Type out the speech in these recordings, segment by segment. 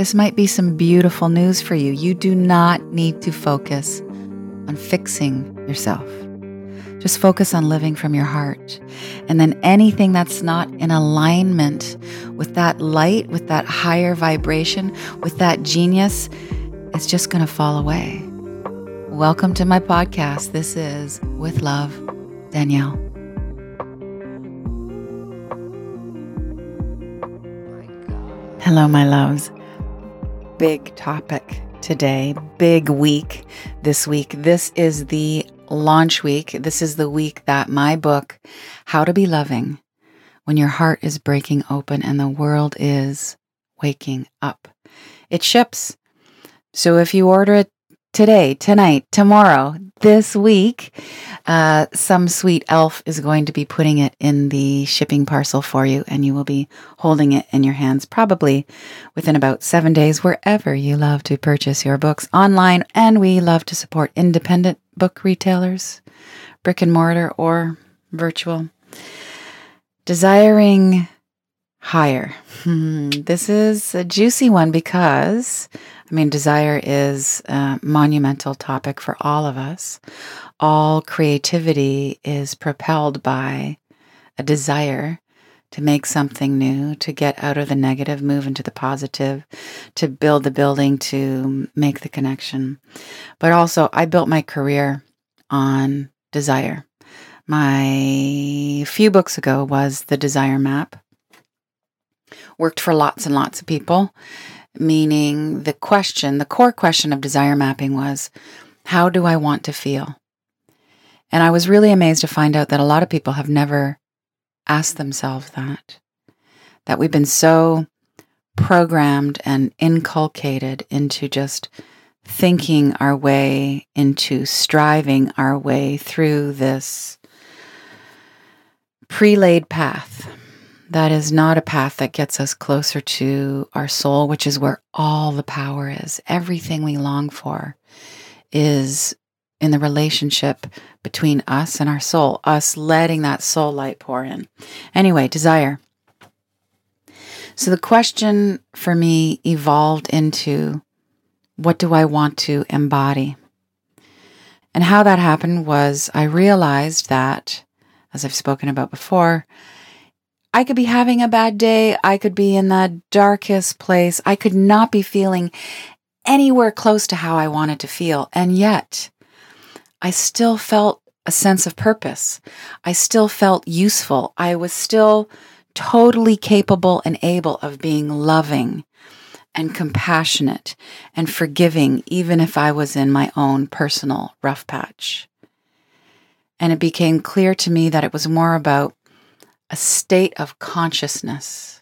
this might be some beautiful news for you. You do not need to focus on fixing yourself. Just focus on living from your heart. And then anything that's not in alignment with that light, with that higher vibration, with that genius, it's just going to fall away. Welcome to my podcast. This is With Love, Danielle. Hello, my loves. Big topic today, big week this week. This is the launch week. This is the week that my book, How to Be Loving, when your heart is breaking open and the world is waking up, it ships. So if you order it today, tonight, tomorrow, this week, uh, some sweet elf is going to be putting it in the shipping parcel for you, and you will be holding it in your hands probably within about seven days, wherever you love to purchase your books online. And we love to support independent book retailers, brick and mortar or virtual. Desiring higher. Hmm, this is a juicy one because I mean, desire is a monumental topic for all of us. All creativity is propelled by a desire to make something new, to get out of the negative, move into the positive, to build the building, to make the connection. But also, I built my career on desire. My few books ago was The Desire Map. Worked for lots and lots of people meaning the question, the core question of desire mapping was, how do I want to feel? And I was really amazed to find out that a lot of people have never asked themselves that. That we've been so programmed and inculcated into just thinking our way, into striving our way through this pre laid path that is not a path that gets us closer to our soul, which is where all the power is. Everything we long for is in the relationship between us and our soul, us letting that soul light pour in. Anyway, desire. So the question for me evolved into what do I want to embody? And how that happened was I realized that, as I've spoken about before, I could be having a bad day. I could be in the darkest place. I could not be feeling anywhere close to how I wanted to feel. And yet, I still felt a sense of purpose. I still felt useful. I was still totally capable and able of being loving and compassionate and forgiving, even if I was in my own personal rough patch. And it became clear to me that it was more about a state of consciousness.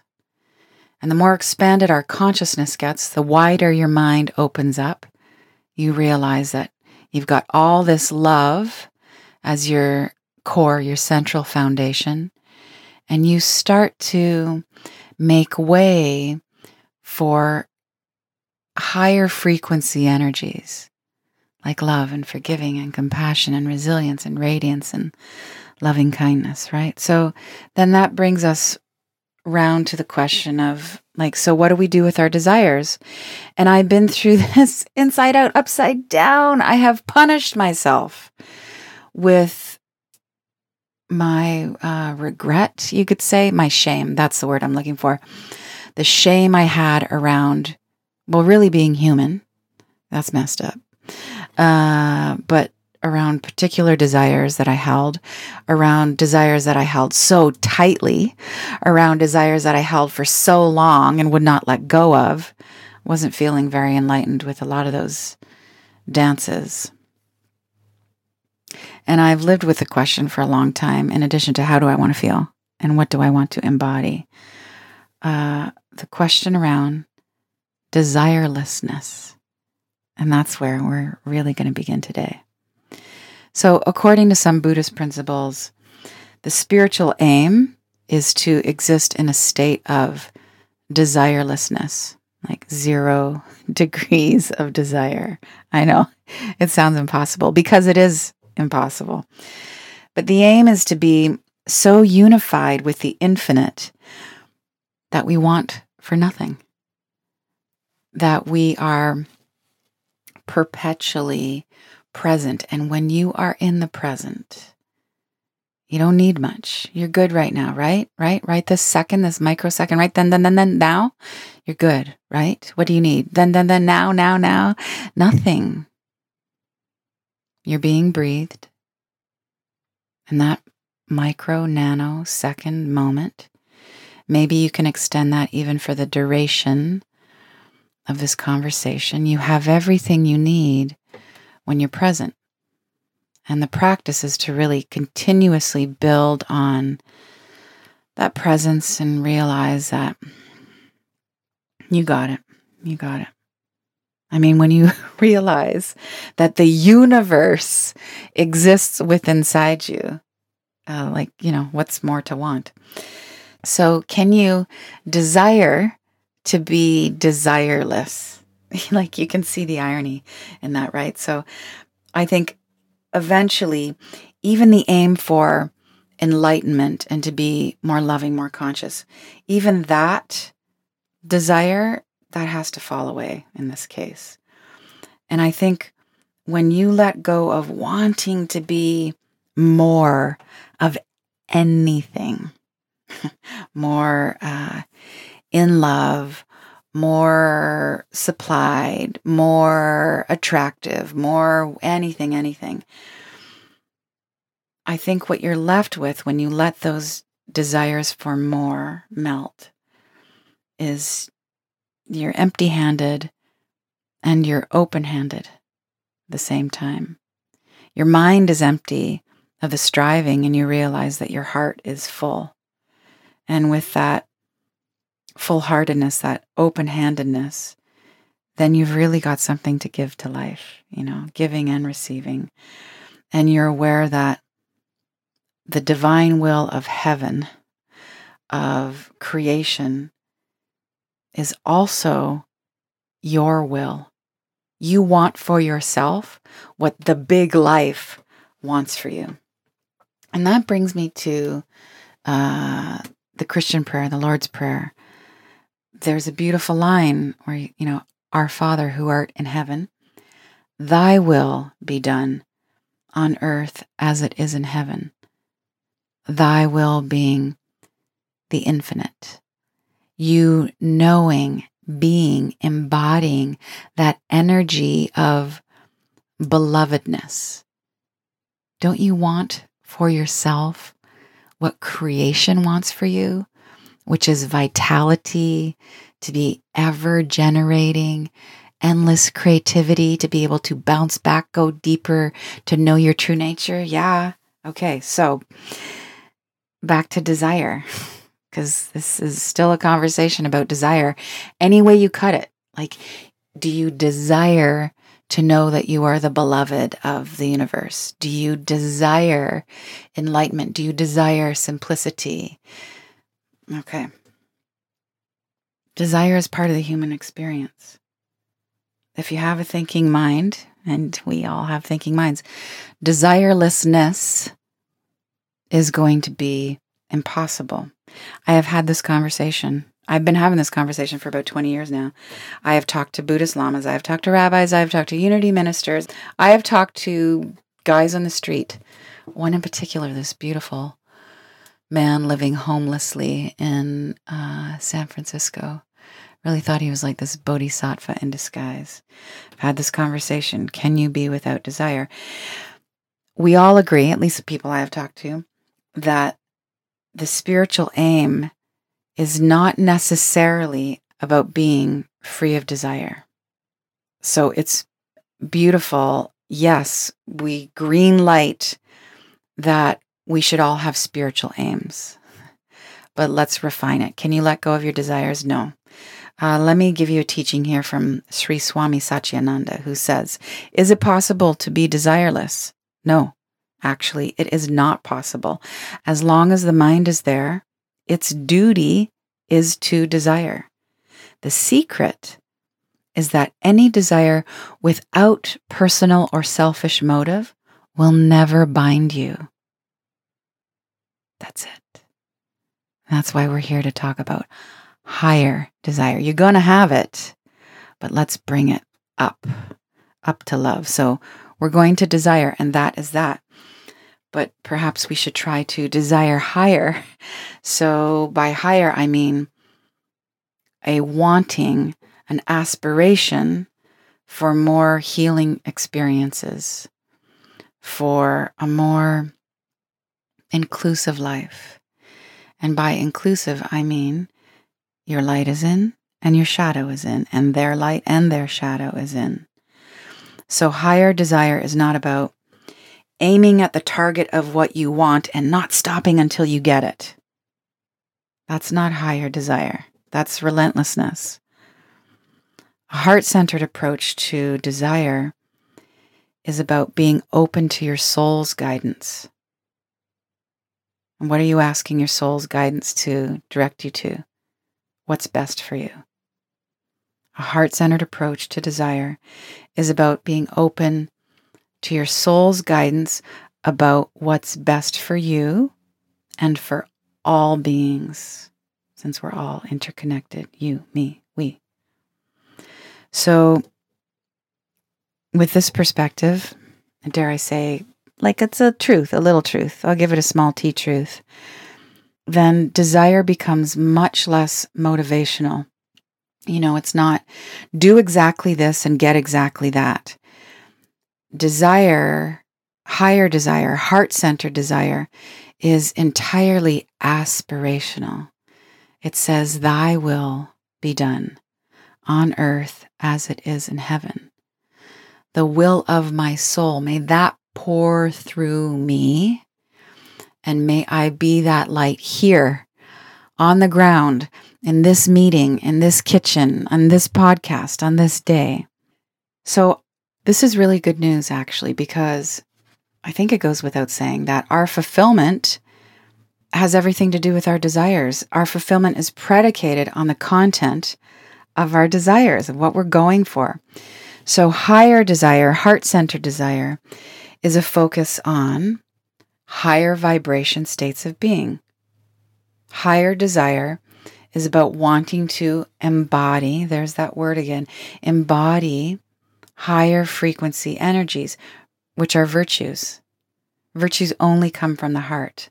And the more expanded our consciousness gets, the wider your mind opens up. You realize that you've got all this love as your core, your central foundation, and you start to make way for higher frequency energies like love and forgiving and compassion and resilience and radiance and loving kindness, right? So then that brings us round to the question of like, so what do we do with our desires? And I've been through this inside out, upside down. I have punished myself with my uh, regret, you could say, my shame. That's the word I'm looking for. The shame I had around, well, really being human. That's messed up. Uh, but around particular desires that I held, around desires that I held so tightly, around desires that I held for so long and would not let go of. Wasn't feeling very enlightened with a lot of those dances. And I've lived with the question for a long time, in addition to how do I want to feel and what do I want to embody? Uh, the question around desirelessness. And that's where we're really going to begin today. So, according to some Buddhist principles, the spiritual aim is to exist in a state of desirelessness, like zero degrees of desire. I know it sounds impossible because it is impossible. But the aim is to be so unified with the infinite that we want for nothing. that we are perpetually present. And when you are in the present, you don't need much. You're good right now, right? Right? Right this second, this microsecond, right? Then, then, then, then, now, you're good, right? What do you need? Then, then, then, now, now, now, nothing. You're being breathed. And that micro, nano second moment, maybe you can extend that even for the duration of this conversation. You have everything you need when you're present. And the practice is to really continuously build on that presence and realize that you got it. You got it. I mean, when you realize that the universe exists within inside you, uh, like, you know, what's more to want? So, can you desire to be desireless? like, you can see the irony in that, right? So, I think eventually, even the aim for enlightenment and to be more loving, more conscious, even that desire, that has to fall away in this case. And I think when you let go of wanting to be more of anything, more uh, in love, more supplied, more attractive, more anything, anything. I think what you're left with when you let those desires for more melt is you're empty handed and you're open handed at the same time. Your mind is empty of the striving, and you realize that your heart is full. And with that full heartedness, that open handedness, then you've really got something to give to life, you know, giving and receiving. And you're aware that the divine will of heaven, of creation, is also your will. You want for yourself what the big life wants for you. And that brings me to uh, the Christian prayer, the Lord's Prayer. There's a beautiful line where, you know, Our Father who art in heaven, thy will be done on earth as it is in heaven. Thy will being the infinite. You knowing, being, embodying that energy of belovedness. Don't you want for yourself what creation wants for you, which is vitality, to be ever generating, endless creativity, to be able to bounce back, go deeper, to know your true nature? Yeah. Okay. So back to desire, because this is still a conversation about desire. Any way you cut it, like, do you desire to know that you are the beloved of the universe? Do you desire enlightenment? Do you desire simplicity? Okay. Desire is part of the human experience. If you have a thinking mind, and we all have thinking minds, desirelessness is going to be impossible. I have had this conversation I've been having this conversation for about 20 years now. I have talked to Buddhist lamas, I have talked to rabbis, I have talked to unity ministers, I have talked to guys on the street. One in particular, this beautiful man living homelessly in uh, San Francisco. Really thought he was like this bodhisattva in disguise. I've had this conversation. Can you be without desire? We all agree, at least the people I have talked to, that the spiritual aim is not necessarily about being free of desire. So it's beautiful. Yes, we green light that we should all have spiritual aims. But let's refine it. Can you let go of your desires? No. Uh, let me give you a teaching here from Sri Swami Satchidananda, who says, Is it possible to be desireless? No, actually, it is not possible. As long as the mind is there, its duty is to desire. The secret is that any desire without personal or selfish motive will never bind you. That's it. That's why we're here to talk about higher desire. You're going to have it, but let's bring it up, up to love. So we're going to desire, and that is that. But perhaps we should try to desire higher. So by higher, I mean a wanting, an aspiration for more healing experiences, for a more inclusive life. And by inclusive, I mean your light is in and your shadow is in, and their light and their shadow is in. So, higher desire is not about aiming at the target of what you want and not stopping until you get it. That's not higher desire, that's relentlessness. A heart centered approach to desire is about being open to your soul's guidance. And what are you asking your soul's guidance to direct you to? What's best for you? A heart centered approach to desire is about being open to your soul's guidance about what's best for you and for all beings, since we're all interconnected you, me, we. So, with this perspective, dare I say, like it's a truth, a little truth, I'll give it a small t truth, then desire becomes much less motivational you know, it's not do exactly this and get exactly that. Desire, higher desire, heart centered desire is entirely aspirational. It says, Thy will be done on earth as it is in heaven. The will of my soul, may that pour through me, and may I be that light here on the ground in this meeting, in this kitchen, on this podcast, on this day. So, this is really good news, actually, because I think it goes without saying that our fulfillment has everything to do with our desires. Our fulfillment is predicated on the content of our desires, of what we're going for. So, higher desire, heart centered desire, is a focus on higher vibration states of being. Higher desire is about wanting to embody, there's that word again, embody higher frequency energies, which are virtues. Virtues only come from the heart.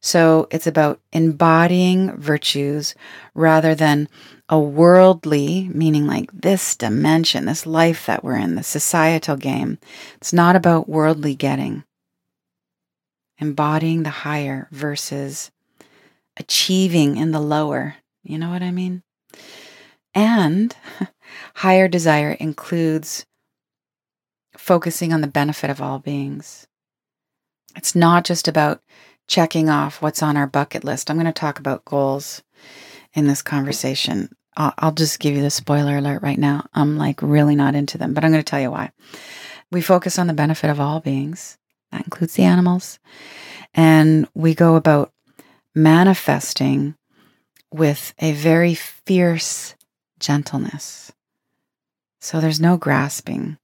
So it's about embodying virtues rather than a worldly, meaning like this dimension, this life that we're in, the societal game. It's not about worldly getting. Embodying the higher versus achieving in the lower. You know what I mean? And higher desire includes focusing on the benefit of all beings. It's not just about checking off what's on our bucket list. I'm going to talk about goals in this conversation. I'll, I'll, just give you the spoiler alert right now. I'm like really not into them, but I'm going to tell you why. We focus on the benefit of all beings, that includes the animals. And we go about manifesting with a very fierce gentleness. So there's no grasping,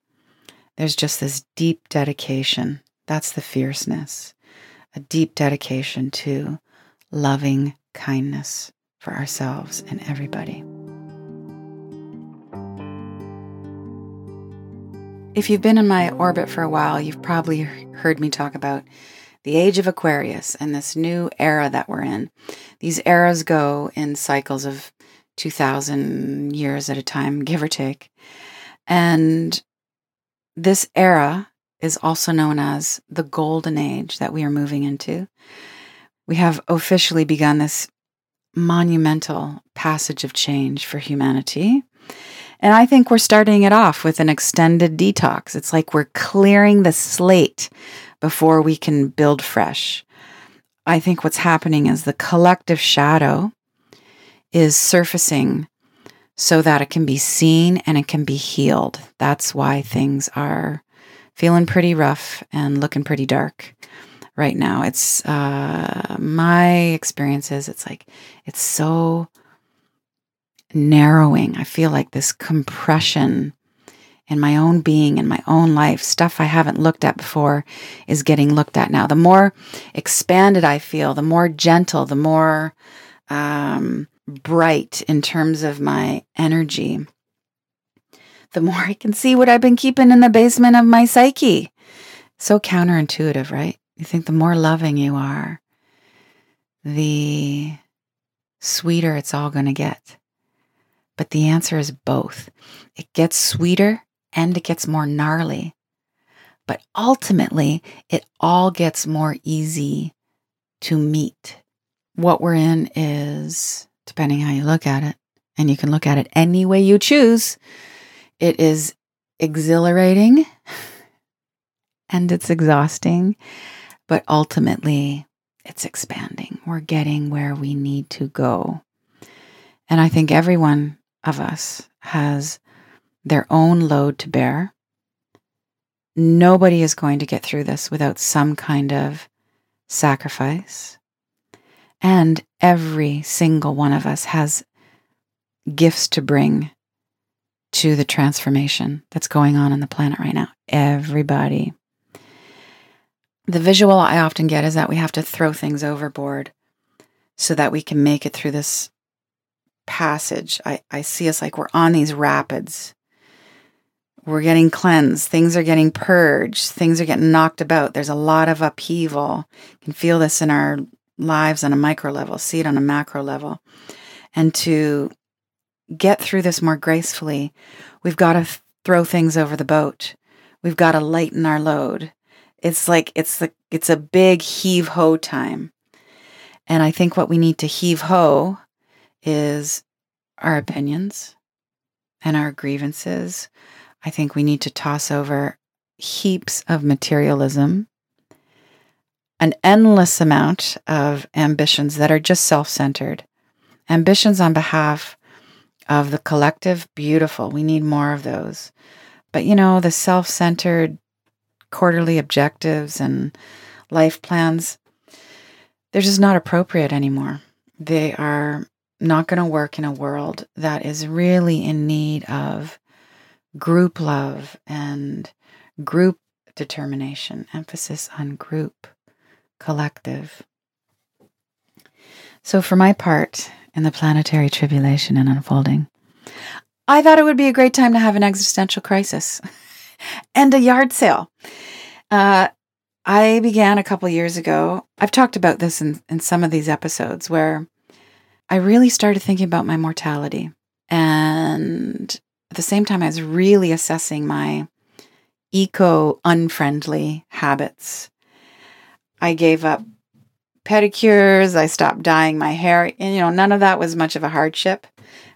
there's just this deep dedication. That's the fierceness, a deep dedication to loving kindness for ourselves and everybody. If you've been in my orbit for a while, you've probably heard me talk about the age of Aquarius and this new era that we're in. These eras go in cycles of 2,000 years at a time, give or take. And this era is also known as the golden age that we are moving into. We have officially begun this monumental passage of change for humanity. And I think we're starting it off with an extended detox. It's like we're clearing the slate before we can build fresh. I think what's happening is the collective shadow is surfacing so that it can be seen and it can be healed. That's why things are feeling pretty rough and looking pretty dark right now. It's uh, my experiences. It's like it's so narrowing. I feel like this compression in my own being, in my own life, stuff I haven't looked at before is getting looked at now. The more expanded I feel, the more gentle, the more um, bright in terms of my energy. The more I can see what I've been keeping in the basement of my psyche. So counterintuitive, right? You think the more loving you are, the sweeter it's all going to get. But the answer is both. It gets sweeter and it gets more gnarly. But ultimately, it all gets more easy to meet. What we're in is, depending how you look at it, and you can look at it any way you choose, it is exhilarating and it's exhausting, but ultimately, it's expanding. We're getting where we need to go. And I think every one of us has their own load to bear. Nobody is going to get through this without some kind of sacrifice. And every single one of us has gifts to bring to the transformation that's going on in the planet right now. Everybody. The visual I often get is that we have to throw things overboard so that we can make it through this passage. I, I see us like we're on these rapids. We're getting cleansed. Things are getting purged. Things are getting knocked about. There's a lot of upheaval. You can feel this in our lives on a micro level, see it on a macro level. And to get through this more gracefully, we've got to throw things over the boat. We've got to lighten our load. It's like it's the it's a big heave ho time. And I think what we need to heave ho is our opinions and our grievances. I think we need to toss over heaps of materialism, an endless amount of ambitions that are just self centered, ambitions on behalf of the collective, beautiful. We need more of those. But you know, the self centered quarterly objectives and life plans, they're just not appropriate anymore. They are not going to work in a world that is really in need of group love and group determination, emphasis on group, collective. So, for my part in the planetary tribulation and unfolding, I thought it would be a great time to have an existential crisis and a yard sale. Uh, I began a couple years ago. I've talked about this in, in some of these episodes where I really started thinking about my mortality. And at the same time, I was really assessing my eco unfriendly habits. I gave up pedicures, I stopped dyeing my hair. And, you know, none of that was much of a hardship.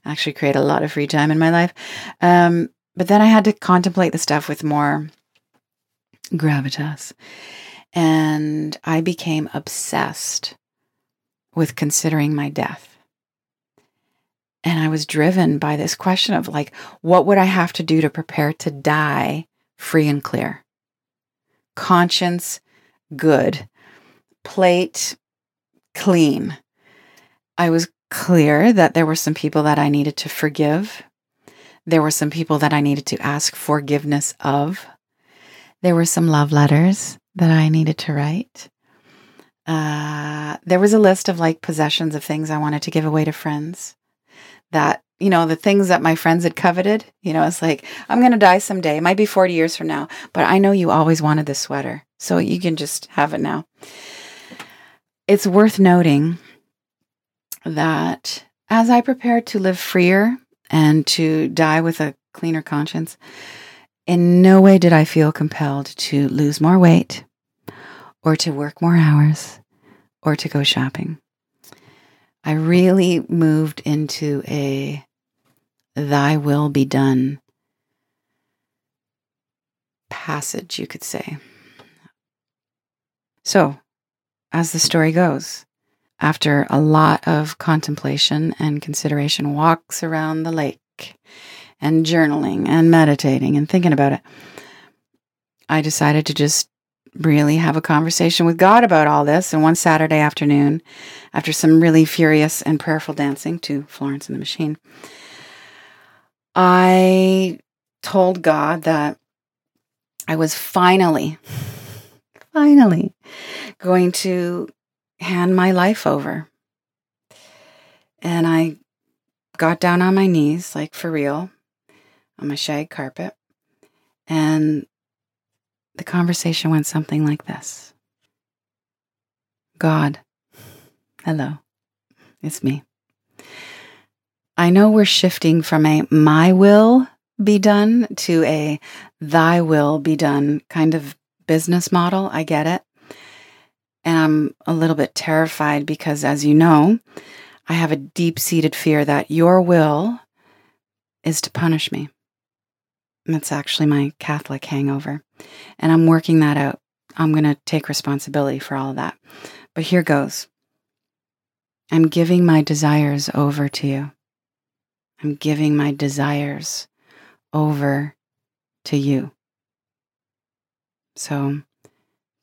I actually created a lot of free time in my life. Um, but then I had to contemplate the stuff with more gravitas. And I became obsessed with considering my death. And I was driven by this question of like, what would I have to do to prepare to die free and clear? Conscience, good. Plate, clean. I was clear that there were some people that I needed to forgive. There were some people that I needed to ask forgiveness of. There were some love letters that I needed to write. Uh, there was a list of like possessions of things I wanted to give away to friends that, you know, the things that my friends had coveted. You know, it's like, I'm going to die someday. It might be 40 years from now, but I know you always wanted this sweater. So you can just have it now. It's worth noting that as I prepared to live freer and to die with a cleaner conscience, in no way did I feel compelled to lose more weight or to work more hours or to go shopping. I really moved into a thy will be done passage, you could say. So, as the story goes, after a lot of contemplation and consideration, walks around the lake and journaling and meditating and thinking about it, I decided to just really have a conversation with God about all this. And one Saturday afternoon, after some really furious and prayerful dancing to Florence and the Machine, I told God that I was finally, finally going to hand my life over. And I got down on my knees, like for real, on my shag carpet. And the conversation went something like this God, hello, it's me. I know we're shifting from a my will be done to a thy will be done kind of business model. I get it. And I'm a little bit terrified because, as you know, I have a deep seated fear that your will is to punish me. That's actually my Catholic hangover. And I'm working that out. I'm going to take responsibility for all of that. But here goes I'm giving my desires over to you. I'm giving my desires over to you. So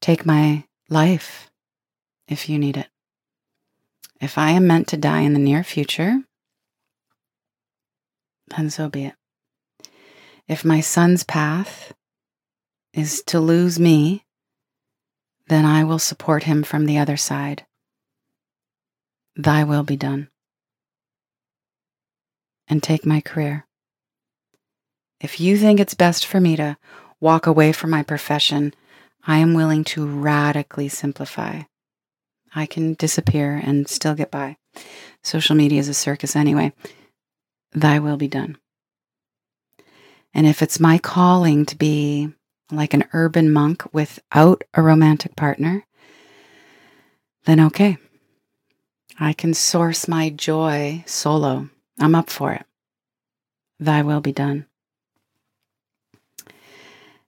take my life if you need it. If I am meant to die in the near future, then so be it. If my son's path is to lose me, then I will support him from the other side. Thy will be done and take my career. If you think it's best for me to walk away from my profession, I am willing to radically simplify. I can disappear and still get by. Social media is a circus anyway. Thy will be done. And if it's my calling to be like an urban monk without a romantic partner, then okay. I can source my joy solo. I'm up for it. Thy will be done.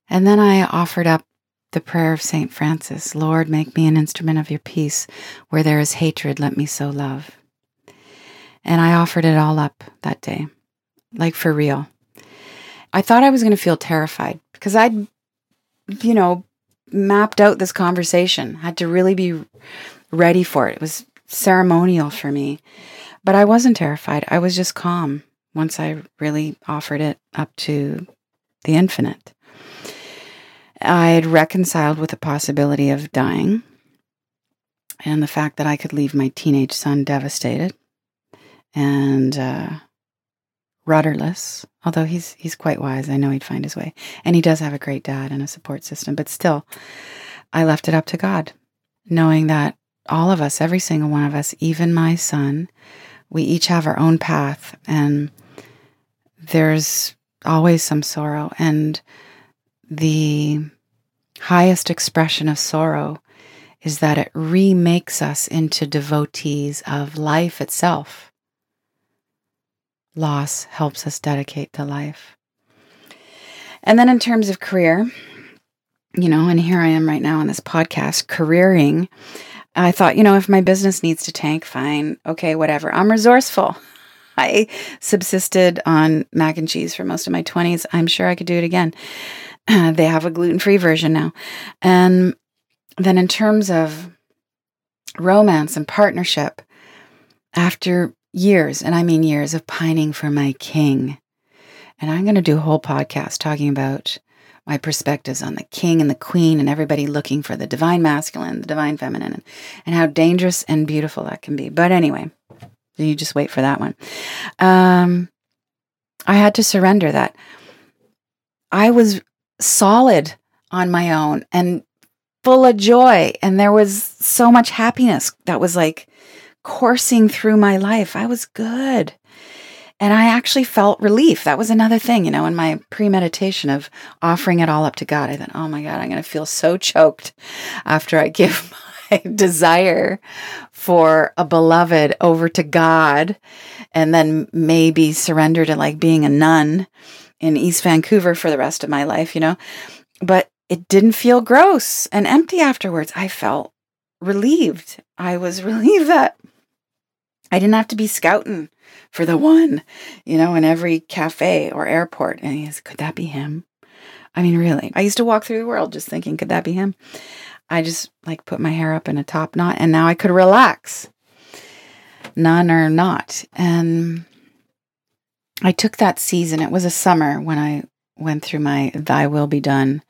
And then I offered up the prayer of St. Francis Lord, make me an instrument of your peace. Where there is hatred, let me sow love. And I offered it all up that day, like for real. I thought I was going to feel terrified because I'd, you know, mapped out this conversation, had to really be ready for it. It was ceremonial for me. But I wasn't terrified. I was just calm once I really offered it up to the infinite. I had reconciled with the possibility of dying and the fact that I could leave my teenage son devastated and uh, rudderless. Although he's he's quite wise, I know he'd find his way, and he does have a great dad and a support system. But still, I left it up to God, knowing that all of us, every single one of us, even my son, we each have our own path and there's always some sorrow and the highest expression of sorrow is that it remakes us into devotees of life itself. Loss helps us dedicate to life. And then, in terms of career, you know, and here I am right now on this podcast, careering I thought, you know, if my business needs to tank, fine. Okay, whatever. I'm resourceful. I subsisted on mac and cheese for most of my 20s. I'm sure I could do it again. they have a gluten free version now. And then, in terms of romance and partnership, after years, and I mean years of pining for my king, and I'm going to do a whole podcast talking about my perspectives on the king and the queen and everybody looking for the divine masculine, the divine feminine, and, and how dangerous and beautiful that can be. But anyway, you just wait for that one. Um, I had to surrender that. I was solid on my own and full of joy. And there was so much happiness that was like coursing through my life. I was good. And I actually felt relief. That was another thing, you know, in my premeditation of offering it all up to God. I thought, oh my God, I'm going to feel so choked after I give my desire for a beloved over to God and then maybe surrender to like being a nun in East Vancouver for the rest of my life, you know. But it didn't feel gross and empty afterwards. I felt relieved. I was relieved that I didn't have to be scouting for the one, you know, in every cafe or airport. And he could that be him? I mean, really, I used to walk through the world just thinking, could that be him? I just like put my hair up in a top knot and now I could relax. Nun or not. And I took that season, it was a summer when I went through my Thy Will Be Done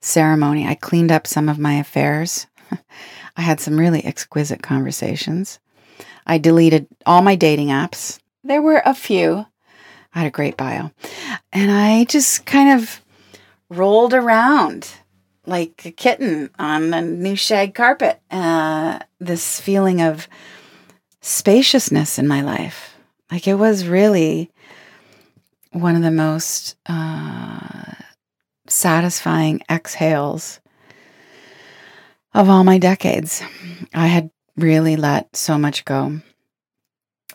ceremony. I cleaned up some of my affairs. I had some really exquisite conversations. I deleted all my dating apps. There were a few. I had a great bio. and I just kind of rolled around like a kitten on a new shag carpet. Uh, this feeling of spaciousness in my life. Like it was really one of the most uh, satisfying exhales of all my decades. I had really let so much go.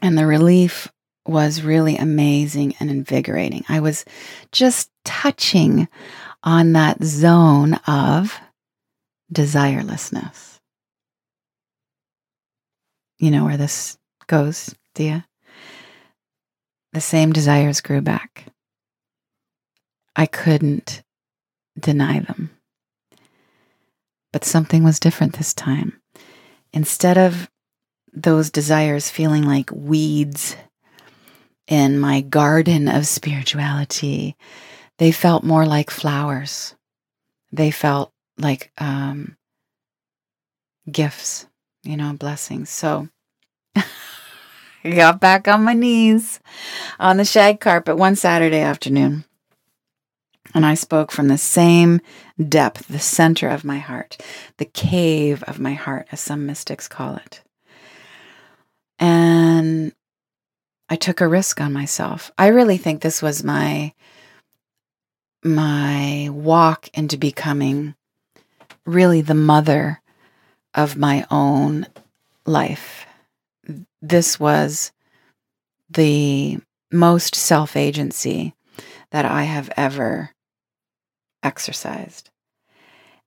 And the relief was really amazing and invigorating. I was just touching on that zone of desirelessness. You know where this goes, you? The same desires grew back. I couldn't deny them. But something was different this time. Instead of those desires feeling like weeds in my garden of spirituality, they felt more like flowers. They felt like um, gifts, you know, blessings. So I got back on my knees on the shag carpet one Saturday afternoon. And I spoke from the same depth, the center of my heart, the cave of my heart, as some mystics call it. And I took a risk on myself. I really think this was my my walk into becoming really the mother of my own life. This was the most self agency that I have ever exercised.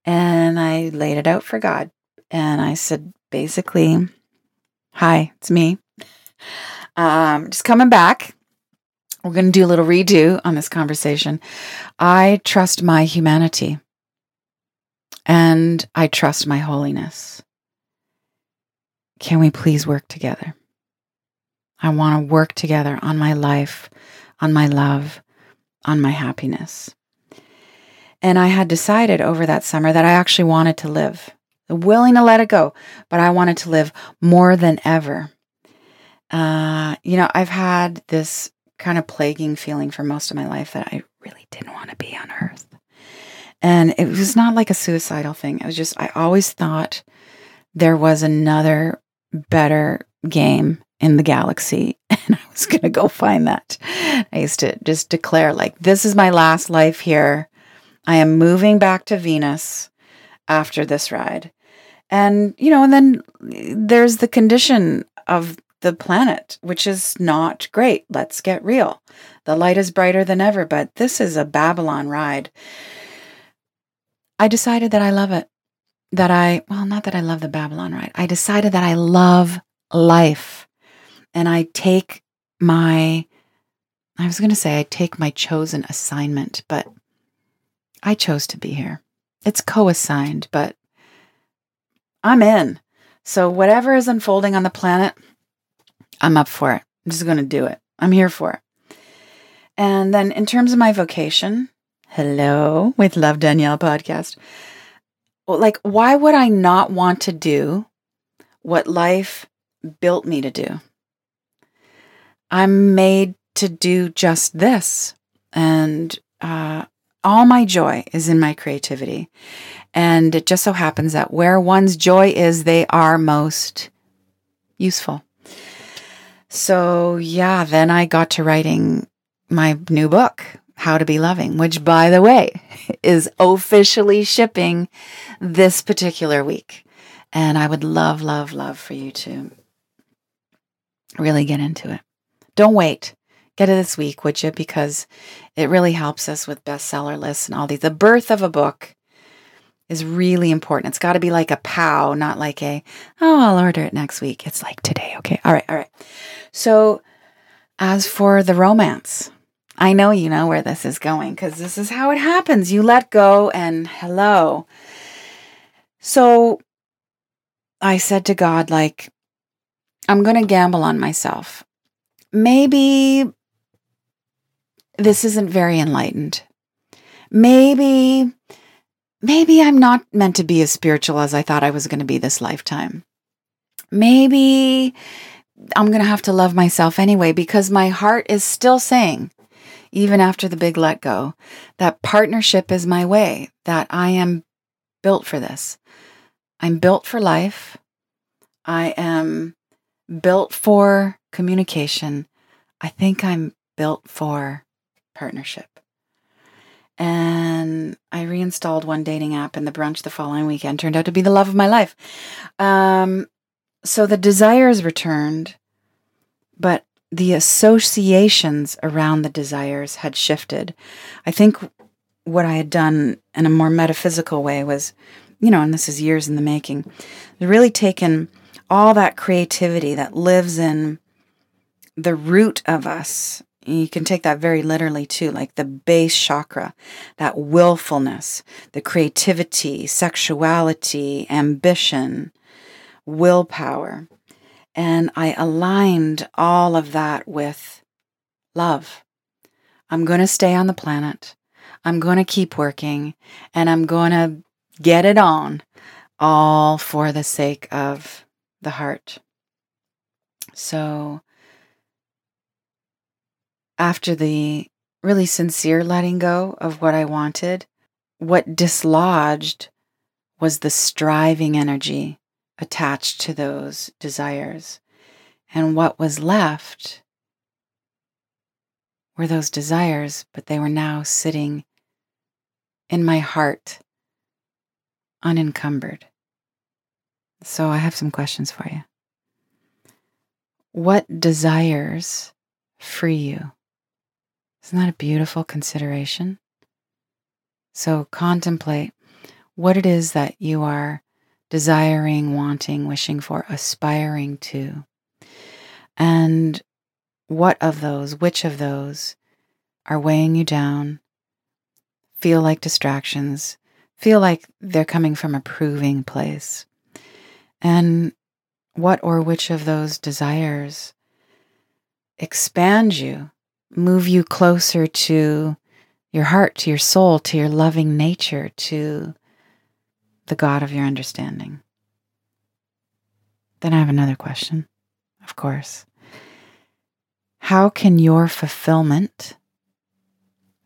And I laid it out for God. And I said, basically, hi, it's me. Um, just coming back. We're going to do a little redo on this conversation. I trust my humanity and I trust my holiness. Can we please work together? I want to work together on my life, on my love, on my happiness. And I had decided over that summer that I actually wanted to live, willing to let it go, but I wanted to live more than ever. Uh, you know, I've had this kind of plaguing feeling for most of my life that I really didn't want to be on earth. And it was not like a suicidal thing. It was just, I always thought there was another better game in the galaxy and I was going to go find that. I used to just declare, like, this is my last life here. I am moving back to Venus after this ride. And, you know, and then eh, there's the condition of the planet, which is not great. Let's get real. The light is brighter than ever, but this is a Babylon ride. I decided that I love it. That I, well, not that I love the Babylon ride. I decided that I love life. And I take my, I was going to say, I take my chosen assignment, but I chose to be here. It's co assigned, but I'm in. So, whatever is unfolding on the planet, I'm up for it. I'm just going to do it. I'm here for it. And then, in terms of my vocation, hello with Love Danielle podcast. Like, why would I not want to do what life built me to do? I'm made to do just this. And uh, all my joy is in my creativity. And it just so happens that where one's joy is, they are most useful. So, yeah, then I got to writing my new book, How to Be Loving, which, by the way, is officially shipping this particular week. And I would love, love, love for you to really get into it. Don't wait. Get it this week, would you? Because it really helps us with bestseller lists and all these. The birth of a book is really important. It's got to be like a pow, not like a, oh, I'll order it next week. It's like today. Okay. All right. All right. So, as for the romance, I know you know where this is going because this is how it happens. You let go and hello. So, I said to God, like, I'm going to gamble on myself. Maybe this isn't very enlightened. Maybe maybe I'm not meant to be as spiritual as I thought I was going to be this lifetime. Maybe I'm going to have to love myself anyway because my heart is still saying, even after the big let go, that partnership is my way, that I am built for this. I'm built for life. I am built for communication. I think I'm built for partnership. And I reinstalled one dating app, and the brunch the following weekend turned out to be the love of my life. Um, so the desires returned, but the associations around the desires had shifted. I think what I had done in a more metaphysical way was, you know, and this is years in the making, really taken all that creativity that lives in the root of us. You can take that very literally too, like the base chakra, that willfulness, the creativity, sexuality, ambition, willpower. And I aligned all of that with love. I'm going to stay on the planet. I'm going to keep working and I'm going to get it on, all for the sake of the heart. So, after the really sincere letting go of what I wanted, what dislodged was the striving energy attached to those desires. And what was left were those desires, but they were now sitting in my heart, unencumbered. So I have some questions for you. What desires free you? Isn't that a beautiful consideration? So contemplate what it is that you are desiring, wanting, wishing for, aspiring to. And what of those, which of those are weighing you down, feel like distractions, feel like they're coming from a proving place? And what or which of those desires expand you, move you closer to your heart, to your soul, to your loving nature, to the God of your understanding. Then I have another question, of course. How can your fulfillment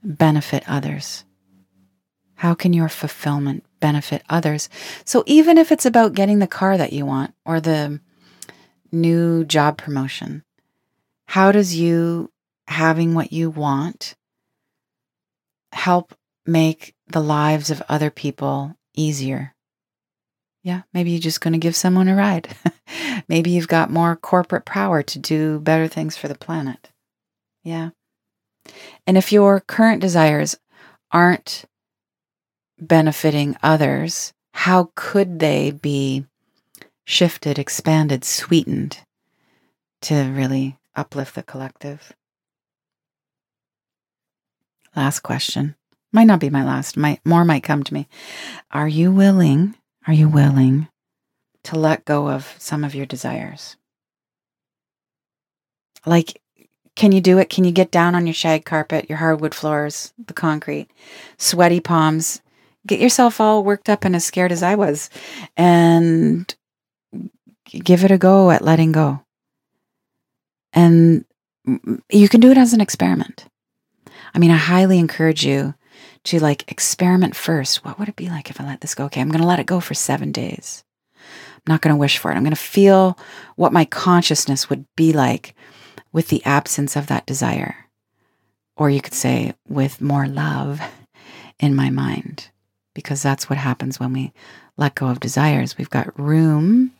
benefit others? How can your fulfillment benefit others? So, even if it's about getting the car that you want or the new job promotion, how does you having what you want help make the lives of other people easier. Yeah, maybe you're just going to give someone a ride. maybe you've got more corporate power to do better things for the planet. Yeah. And if your current desires aren't benefiting others, how could they be shifted, expanded, sweetened to really uplift the collective? Last question might not be my last, might more might come to me. Are you willing? Are you willing to let go of some of your desires? Like, can you do it? Can you get down on your shag carpet, your hardwood floors, the concrete, sweaty palms? Get yourself all worked up and as scared as I was, and give it a go at letting go. And you can do it as an experiment. I mean, I highly encourage you to like experiment first. What would it be like if I let this go? Okay, I'm going to let it go for seven days. I'm not going to wish for it. I'm going to feel what my consciousness would be like with the absence of that desire. Or you could say, with more love in my mind, because that's what happens when we let go of desires. We've got room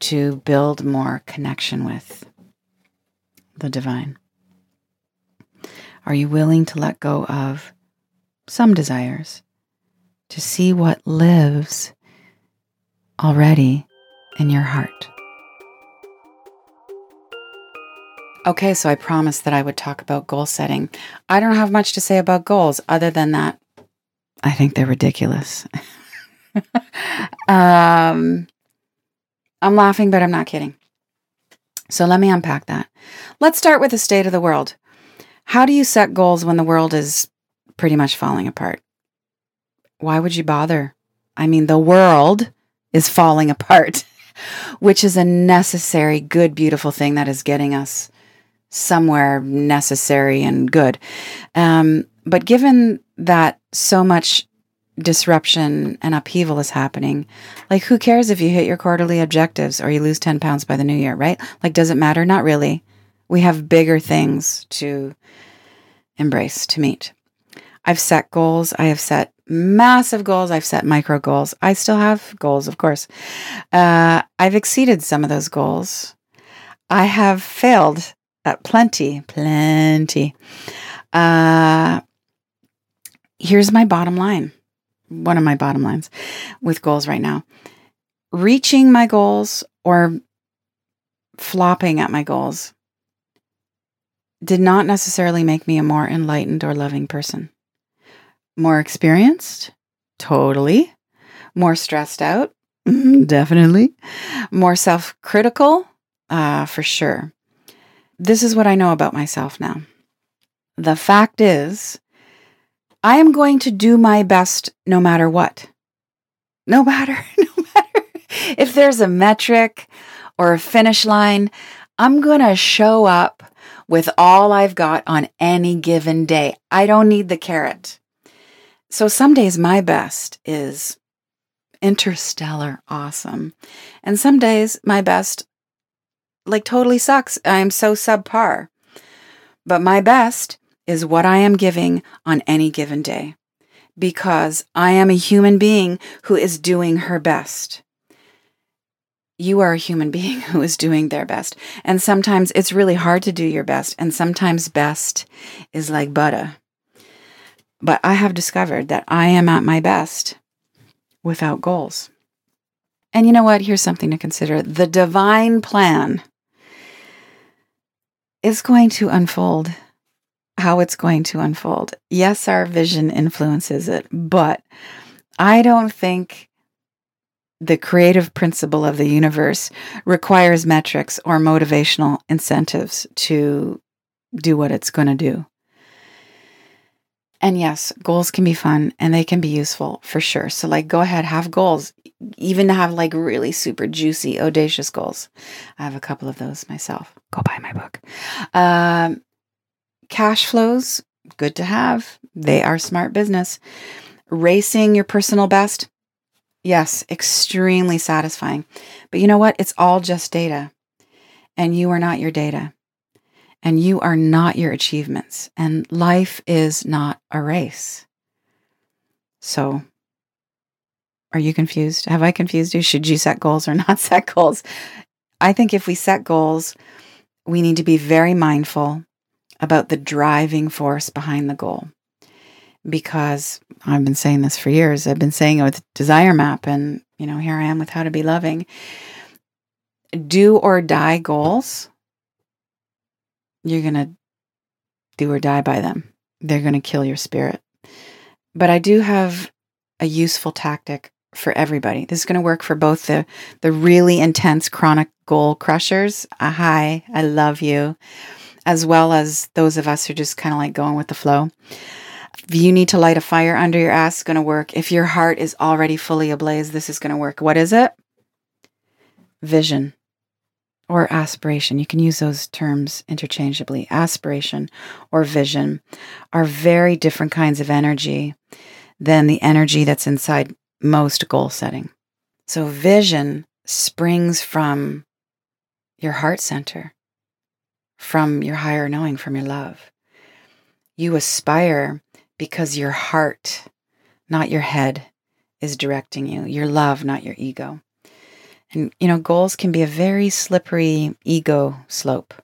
to build more connection with the divine. Are you willing to let go of some desires, to see what lives already in your heart. Okay, so I promised that I would talk about goal setting. I don't have much to say about goals other than that I think they're ridiculous. um, I'm laughing, but I'm not kidding. So let me unpack that. Let's start with the state of the world. How do you set goals when the world is pretty much falling apart. Why would you bother? I mean, the world is falling apart, which is a necessary, good, beautiful thing that is getting us somewhere necessary and good. Um, but given that so much disruption and upheaval is happening, like who cares if you hit your quarterly objectives or you lose 10 pounds by the new year, right? Like, does it matter? Not really. We have bigger things to embrace, to meet. I've set goals. I have set massive goals. I've set micro goals. I still have goals, of course. Uh, I've exceeded some of those goals. I have failed at plenty, plenty. Uh, here's my bottom line one of my bottom lines with goals right now reaching my goals or flopping at my goals did not necessarily make me a more enlightened or loving person. More experienced? Totally. More stressed out? Definitely. More self critical? Uh, for sure. This is what I know about myself now. The fact is, I am going to do my best no matter what. No matter, no matter if there's a metric or a finish line, I'm going to show up with all I've got on any given day. I don't need the carrot. So some days my best is interstellar awesome. And some days my best like totally sucks. I'm so subpar. But my best is what I am giving on any given day because I am a human being who is doing her best. You are a human being who is doing their best. And sometimes it's really hard to do your best. And sometimes best is like butter. But I have discovered that I am at my best without goals. And you know what? Here's something to consider the divine plan is going to unfold how it's going to unfold. Yes, our vision influences it, but I don't think the creative principle of the universe requires metrics or motivational incentives to do what it's going to do. And yes, goals can be fun and they can be useful for sure. So, like, go ahead, have goals, even have like really super juicy, audacious goals. I have a couple of those myself. Go buy my book. Um, cash flows, good to have. They are smart business. Racing your personal best, yes, extremely satisfying. But you know what? It's all just data, and you are not your data and you are not your achievements. And life is not a race. So, are you confused? Have I confused you? Should you set goals or not set goals? I think if we set goals, we need to be very mindful about the driving force behind the goal. Because I've been saying this for years. I've been saying it with Desire Map, and you know, here I am with How to Be Loving. Do or die goals you're going to do or die by them. They're going to kill your spirit. But I do have a useful tactic for everybody. This is going to work for both the the really intense chronic goal crushers. Uh, hi, I love you, as well as those of us who are just kind of like going with the flow. If you need to light a fire under your ass, going to work. If your heart is already fully ablaze, this is going to work. What is it? Vision or aspiration, you can use those terms interchangeably. Aspiration or vision are very different kinds of energy than the energy that's inside most goal setting. So, vision springs from your heart center, from your higher knowing, from your love. You aspire because your heart, not your head, is directing you, your love, not your ego. You know, goals can be a very slippery ego slope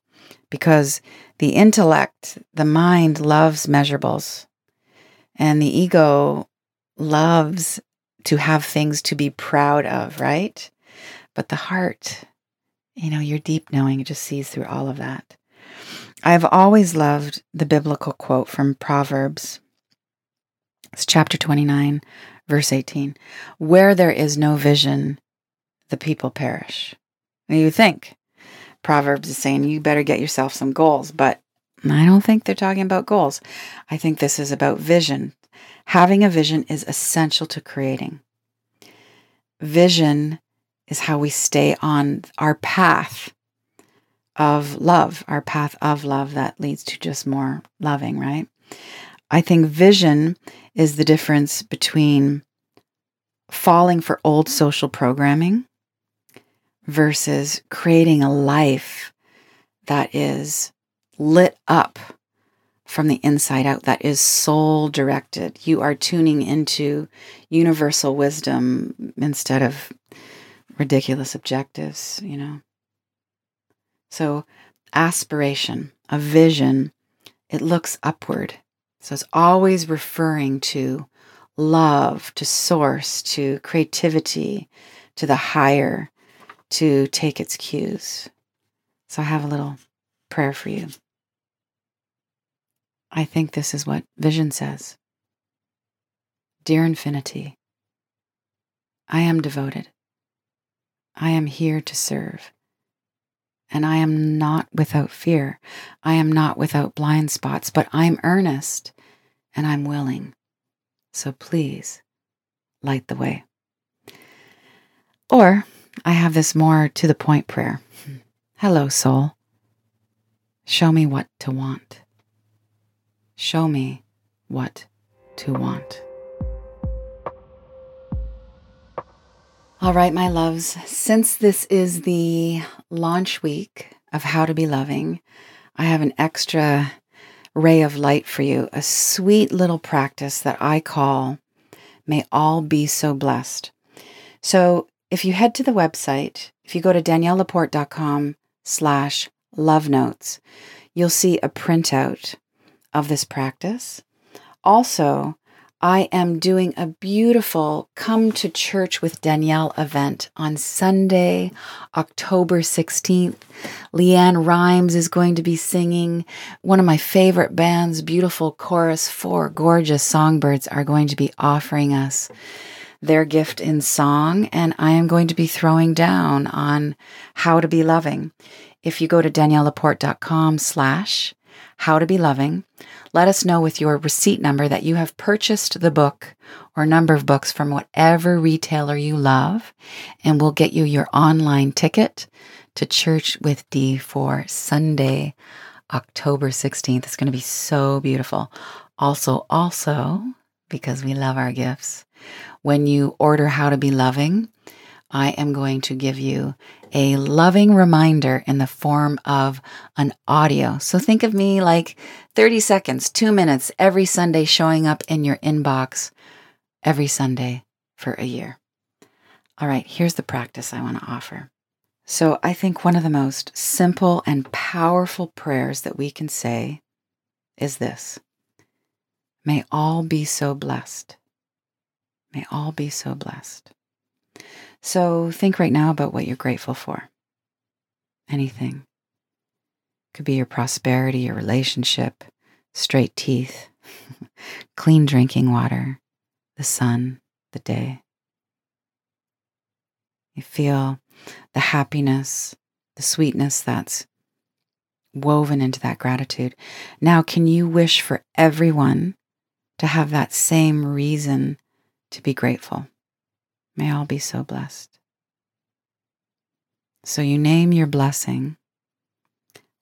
because the intellect, the mind loves measurables, and the ego loves to have things to be proud of, right? But the heart, you know, your deep knowing just sees through all of that. I've always loved the biblical quote from Proverbs. It's chapter 29, verse 18. Where there is no vision, the people perish. You think Proverbs is saying you better get yourself some goals, but I don't think they're talking about goals. I think this is about vision. Having a vision is essential to creating. Vision is how we stay on our path of love, our path of love that leads to just more loving, right? I think vision is the difference between falling for old social programming versus creating a life that is lit up from the inside out, that is soul directed. You are tuning into universal wisdom instead of ridiculous objectives, you know. So, aspiration, a vision, it looks upward. So, it's always referring to love, to source, to creativity, to the higher, to take its cues. So, I have a little prayer for you. I think this is what vision says Dear infinity, I am devoted. I am here to serve. And I am not without fear. I am not without blind spots, but I'm earnest and I'm willing. So please light the way. Or I have this more to the point prayer Hello, soul. Show me what to want. Show me what to want. All right, my loves, since this is the launch week of How to Be Loving, I have an extra ray of light for you, a sweet little practice that I call May All Be So Blessed. So if you head to the website, if you go to daniellelaporte.com slash love notes, you'll see a printout of this practice. Also, I am doing a beautiful Come to Church with Danielle event on Sunday, October 16th. LeAnn Rimes is going to be singing. One of my favorite bands, Beautiful Chorus, four gorgeous songbirds, are going to be offering us their gift in song, and I am going to be throwing down on how to be loving. If you go to daniellelaporte.com slash how to be loving, let us know with your receipt number that you have purchased the book or number of books from whatever retailer you love, and we'll get you your online ticket to Church with D for Sunday, October 16th. It's going to be so beautiful. Also, also, because we love our gifts, when you order How to Be Loving, I am going to give you a loving reminder in the form of an audio. So think of me like 30 seconds, two minutes every Sunday showing up in your inbox every Sunday for a year. All right, here's the practice I want to offer. So I think one of the most simple and powerful prayers that we can say is this May all be so blessed. May all be so blessed. So think right now about what you're grateful for. Anything. Could be your prosperity, your relationship, straight teeth, clean drinking water, the sun, the day. You feel the happiness, the sweetness that's woven into that gratitude. Now, can you wish for everyone to have that same reason to be grateful? May all be so blessed. So you name your blessing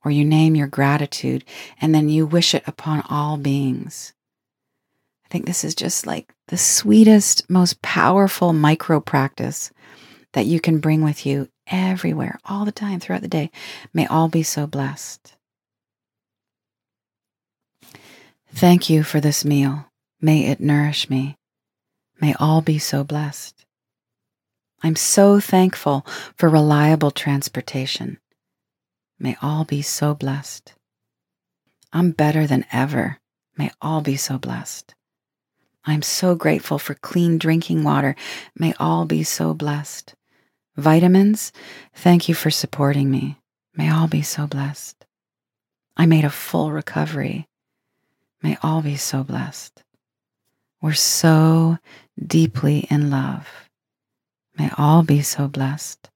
or you name your gratitude and then you wish it upon all beings. I think this is just like the sweetest, most powerful micro practice that you can bring with you everywhere, all the time, throughout the day. May all be so blessed. Thank you for this meal. May it nourish me. May all be so blessed. I'm so thankful for reliable transportation. May all be so blessed. I'm better than ever. May all be so blessed. I'm so grateful for clean drinking water. May all be so blessed. Vitamins, thank you for supporting me. May all be so blessed. I made a full recovery. May all be so blessed. We're so deeply in love. May all be so blessed.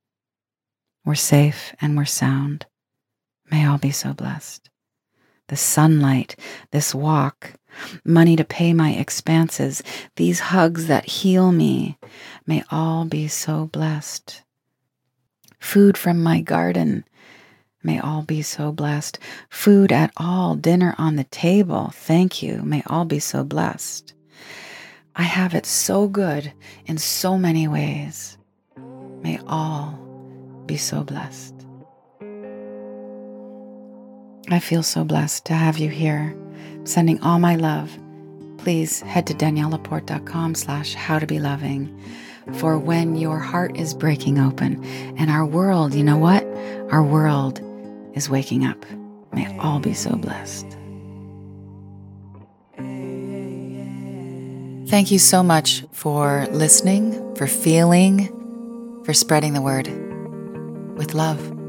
We're safe and we're sound. May all be so blessed. The sunlight, this walk, money to pay my expenses, these hugs that heal me, may all be so blessed. Food from my garden, May all be so blessed. Food at all, dinner on the table. Thank you. May all be so blessed. I have it so good in so many ways. May all be so blessed. I feel so blessed to have you here. sending all my love. Please head to daniellelaporte.com slash how to be loving for when your heart is breaking open and our world, you know what? Our world is waking up. May all be so blessed. Thank you so much for listening, for feeling, for spreading the word with love.